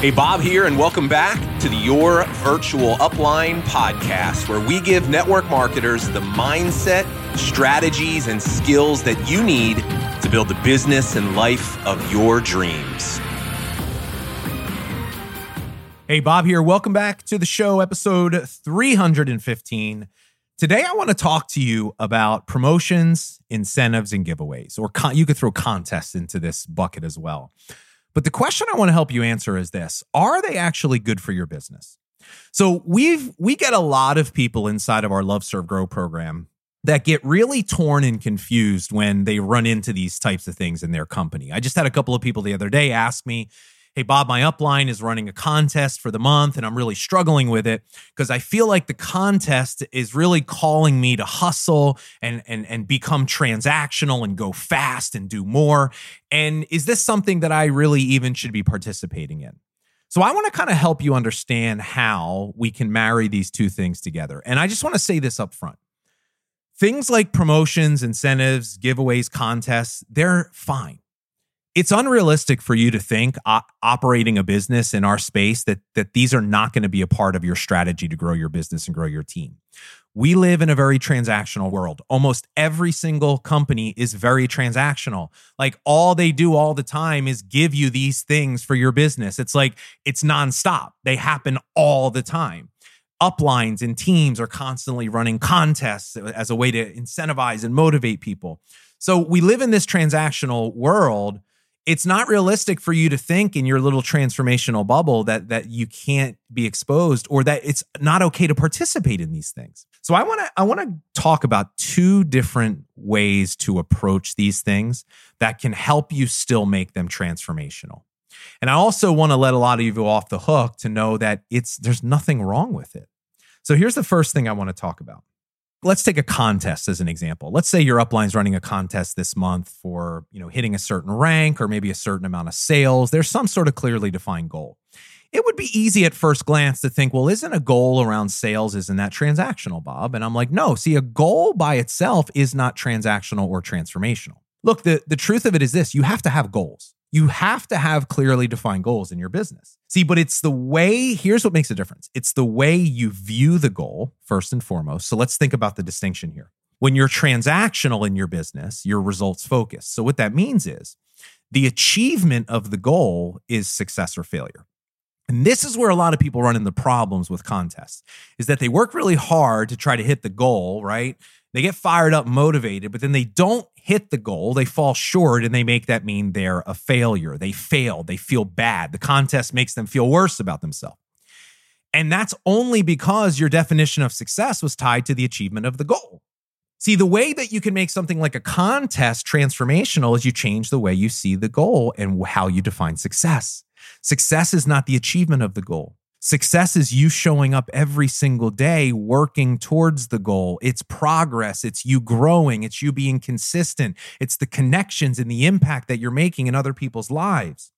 Hey, Bob here, and welcome back to the Your Virtual Upline podcast, where we give network marketers the mindset, strategies, and skills that you need to build the business and life of your dreams. Hey, Bob here. Welcome back to the show, episode 315. Today, I want to talk to you about promotions, incentives, and giveaways, or con- you could throw contests into this bucket as well. But the question I want to help you answer is this Are they actually good for your business? So we've we get a lot of people inside of our Love Serve Grow program that get really torn and confused when they run into these types of things in their company. I just had a couple of people the other day ask me, hey, Bob, my upline is running a contest for the month and I'm really struggling with it because I feel like the contest is really calling me to hustle and, and, and become transactional and go fast and do more. And is this something that I really even should be participating in? So I want to kind of help you understand how we can marry these two things together. And I just want to say this up front. Things like promotions, incentives, giveaways, contests, they're fine it's unrealistic for you to think uh, operating a business in our space that that these are not going to be a part of your strategy to grow your business and grow your team. We live in a very transactional world. Almost every single company is very transactional. Like all they do all the time is give you these things for your business. It's like it's nonstop. They happen all the time. Uplines and teams are constantly running contests as a way to incentivize and motivate people. So we live in this transactional world it's not realistic for you to think in your little transformational bubble that that you can't be exposed or that it's not okay to participate in these things. So I want to I want to talk about two different ways to approach these things that can help you still make them transformational. And I also want to let a lot of you off the hook to know that it's there's nothing wrong with it. So here's the first thing I want to talk about let's take a contest as an example. Let's say your upline's running a contest this month for, you know, hitting a certain rank or maybe a certain amount of sales. There's some sort of clearly defined goal. It would be easy at first glance to think, well, isn't a goal around sales isn't that transactional, Bob? And I'm like, no, see, a goal by itself is not transactional or transformational. Look, the, the truth of it is this, you have to have goals. You have to have clearly defined goals in your business. See, but it's the way, here's what makes a difference it's the way you view the goal, first and foremost. So let's think about the distinction here. When you're transactional in your business, you're results focused. So what that means is the achievement of the goal is success or failure. And this is where a lot of people run into problems with contests is that they work really hard to try to hit the goal, right? They get fired up, motivated, but then they don't hit the goal. They fall short and they make that mean they're a failure. They fail. They feel bad. The contest makes them feel worse about themselves. And that's only because your definition of success was tied to the achievement of the goal. See, the way that you can make something like a contest transformational is you change the way you see the goal and how you define success. Success is not the achievement of the goal. Success is you showing up every single day, working towards the goal. It's progress. It's you growing. It's you being consistent. It's the connections and the impact that you're making in other people's lives.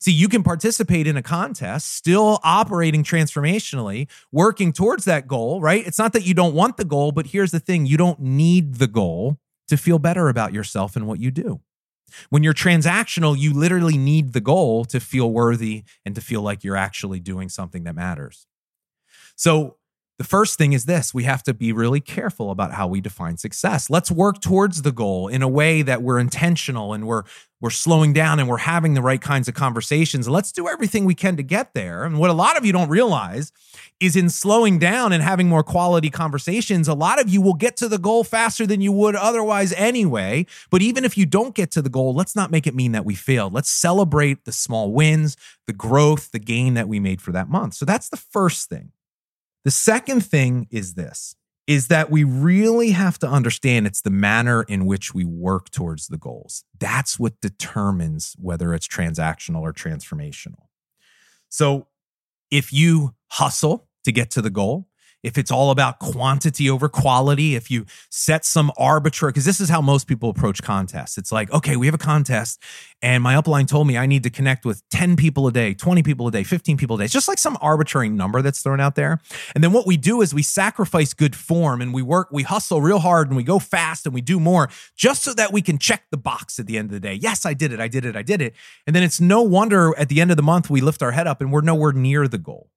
See, you can participate in a contest, still operating transformationally, working towards that goal, right? It's not that you don't want the goal, but here's the thing you don't need the goal to feel better about yourself and what you do. When you're transactional, you literally need the goal to feel worthy and to feel like you're actually doing something that matters. So, the first thing is this we have to be really careful about how we define success. Let's work towards the goal in a way that we're intentional and we're we're slowing down and we're having the right kinds of conversations. Let's do everything we can to get there. And what a lot of you don't realize is in slowing down and having more quality conversations, a lot of you will get to the goal faster than you would otherwise anyway. But even if you don't get to the goal, let's not make it mean that we failed. Let's celebrate the small wins, the growth, the gain that we made for that month. So that's the first thing. The second thing is this is that we really have to understand it's the manner in which we work towards the goals. That's what determines whether it's transactional or transformational. So if you hustle to get to the goal, if it's all about quantity over quality, if you set some arbitrary, because this is how most people approach contests. It's like, okay, we have a contest, and my upline told me I need to connect with 10 people a day, 20 people a day, 15 people a day. It's just like some arbitrary number that's thrown out there. And then what we do is we sacrifice good form and we work, we hustle real hard and we go fast and we do more just so that we can check the box at the end of the day. Yes, I did it. I did it. I did it. And then it's no wonder at the end of the month we lift our head up and we're nowhere near the goal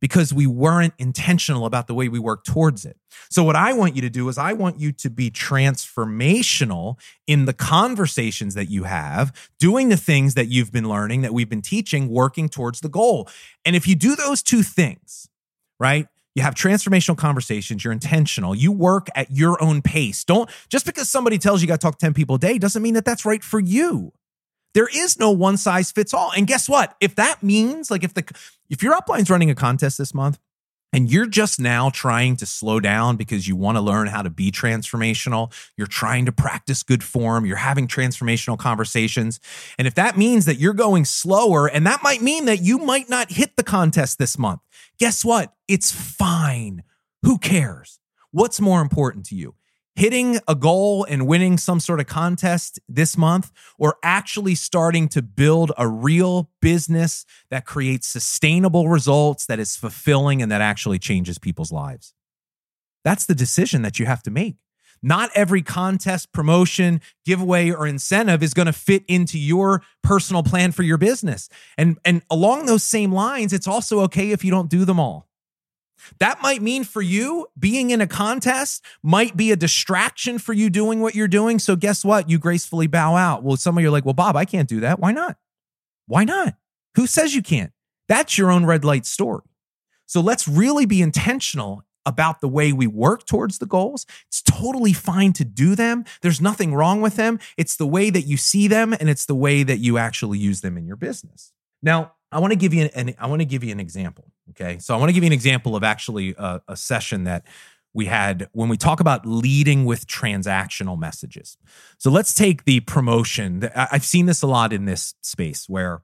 because we weren't intentional about the way we work towards it. So, what I want you to do is, I want you to be transformational in the conversations that you have, doing the things that you've been learning, that we've been teaching, working towards the goal. And if you do those two things, right? You have transformational conversations, you're intentional, you work at your own pace. Don't just because somebody tells you you got to talk to 10 people a day doesn't mean that that's right for you. There is no one size fits all. And guess what? If that means like if the if your upline's running a contest this month and you're just now trying to slow down because you want to learn how to be transformational, you're trying to practice good form, you're having transformational conversations. And if that means that you're going slower and that might mean that you might not hit the contest this month. Guess what? It's fine. Who cares? What's more important to you? Hitting a goal and winning some sort of contest this month or actually starting to build a real business that creates sustainable results, that is fulfilling, and that actually changes people's lives? That's the decision that you have to make. Not every contest, promotion, giveaway, or incentive is going to fit into your personal plan for your business. And, and along those same lines, it's also okay if you don't do them all. That might mean for you being in a contest might be a distraction for you doing what you're doing. So guess what? You gracefully bow out. Well, some of you are like, well, Bob, I can't do that. Why not? Why not? Who says you can't? That's your own red light story. So let's really be intentional about the way we work towards the goals. It's totally fine to do them. There's nothing wrong with them. It's the way that you see them and it's the way that you actually use them in your business. Now, I want to give you an, I want to give you an example. Okay, so I want to give you an example of actually a, a session that we had when we talk about leading with transactional messages. So let's take the promotion. I've seen this a lot in this space where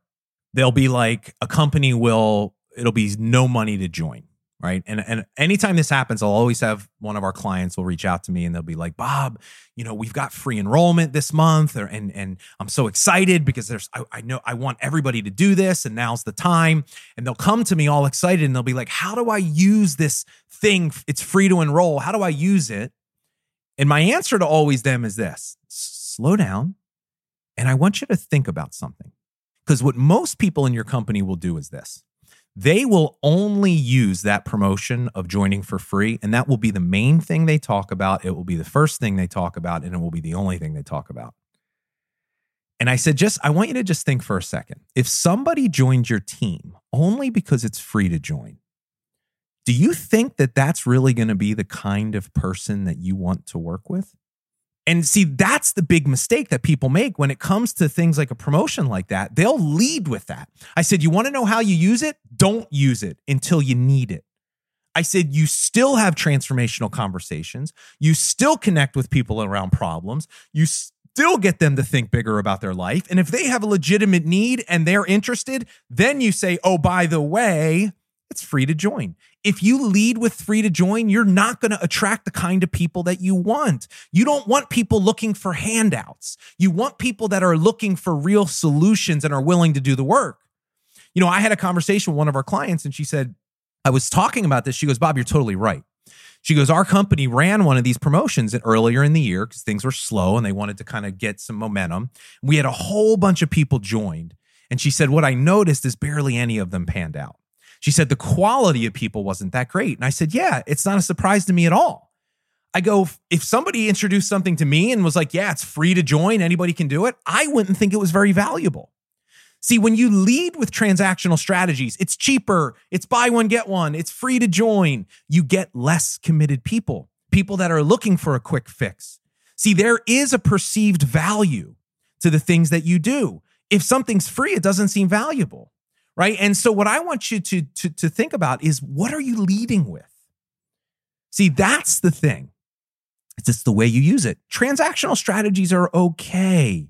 they'll be like a company will it'll be no money to join right? And and anytime this happens i'll always have one of our clients will reach out to me and they'll be like bob you know we've got free enrollment this month or, and and i'm so excited because there's I, I know i want everybody to do this and now's the time. And they'll come to me all excited and they'll be like how do i use this thing? It's free to enroll. How do i use it? And my answer to always them is this slow down and i want you to think about something. Because what most people in your company will do is this they will only use that promotion of joining for free. And that will be the main thing they talk about. It will be the first thing they talk about, and it will be the only thing they talk about. And I said, just, I want you to just think for a second. If somebody joined your team only because it's free to join, do you think that that's really going to be the kind of person that you want to work with? And see, that's the big mistake that people make when it comes to things like a promotion like that. They'll lead with that. I said, You want to know how you use it? Don't use it until you need it. I said, You still have transformational conversations. You still connect with people around problems. You still get them to think bigger about their life. And if they have a legitimate need and they're interested, then you say, Oh, by the way, it's free to join. If you lead with free to join, you're not going to attract the kind of people that you want. You don't want people looking for handouts. You want people that are looking for real solutions and are willing to do the work. You know, I had a conversation with one of our clients and she said, I was talking about this. She goes, Bob, you're totally right. She goes, Our company ran one of these promotions earlier in the year because things were slow and they wanted to kind of get some momentum. We had a whole bunch of people joined. And she said, What I noticed is barely any of them panned out. She said the quality of people wasn't that great. And I said, Yeah, it's not a surprise to me at all. I go, if somebody introduced something to me and was like, Yeah, it's free to join, anybody can do it, I wouldn't think it was very valuable. See, when you lead with transactional strategies, it's cheaper, it's buy one, get one, it's free to join. You get less committed people, people that are looking for a quick fix. See, there is a perceived value to the things that you do. If something's free, it doesn't seem valuable right? And so what I want you to, to, to think about is what are you leading with? See, that's the thing. It's just the way you use it. Transactional strategies are okay,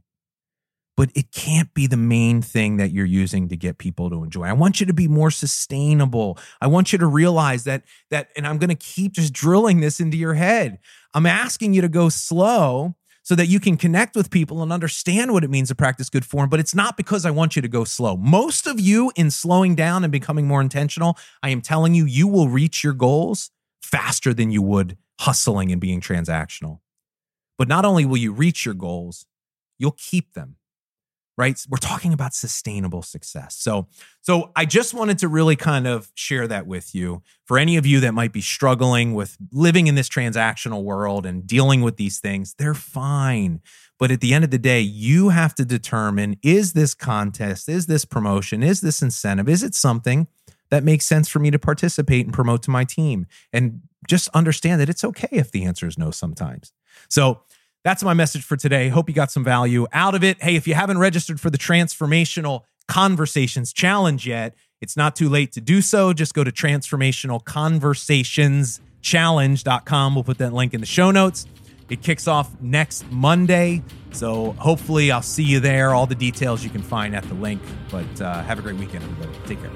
but it can't be the main thing that you're using to get people to enjoy. I want you to be more sustainable. I want you to realize that that and I'm going to keep just drilling this into your head. I'm asking you to go slow so that you can connect with people and understand what it means to practice good form. But it's not because I want you to go slow. Most of you, in slowing down and becoming more intentional, I am telling you, you will reach your goals faster than you would hustling and being transactional. But not only will you reach your goals, you'll keep them right? We're talking about sustainable success. So so i just wanted to really kind of share that with you. For any of you that might be struggling with living in this transactional world and dealing with these things they're fine. But at the end of the day you have to determine is this contest is this promotion is this incentive is it something that makes sense for me to participate and promote to my team? And just understand that it's okay if the answer is no sometimes. So that's my message for today. Hope you got some value out of it. Hey, if you haven't registered for the Transformational Conversations Challenge yet, it's not too late to do so. Just go to transformationalconversationschallenge.com. We'll put that link in the show notes. It kicks off next Monday. So hopefully I'll see you there. All the details you can find at the link. But uh, have a great weekend, everybody. Take care.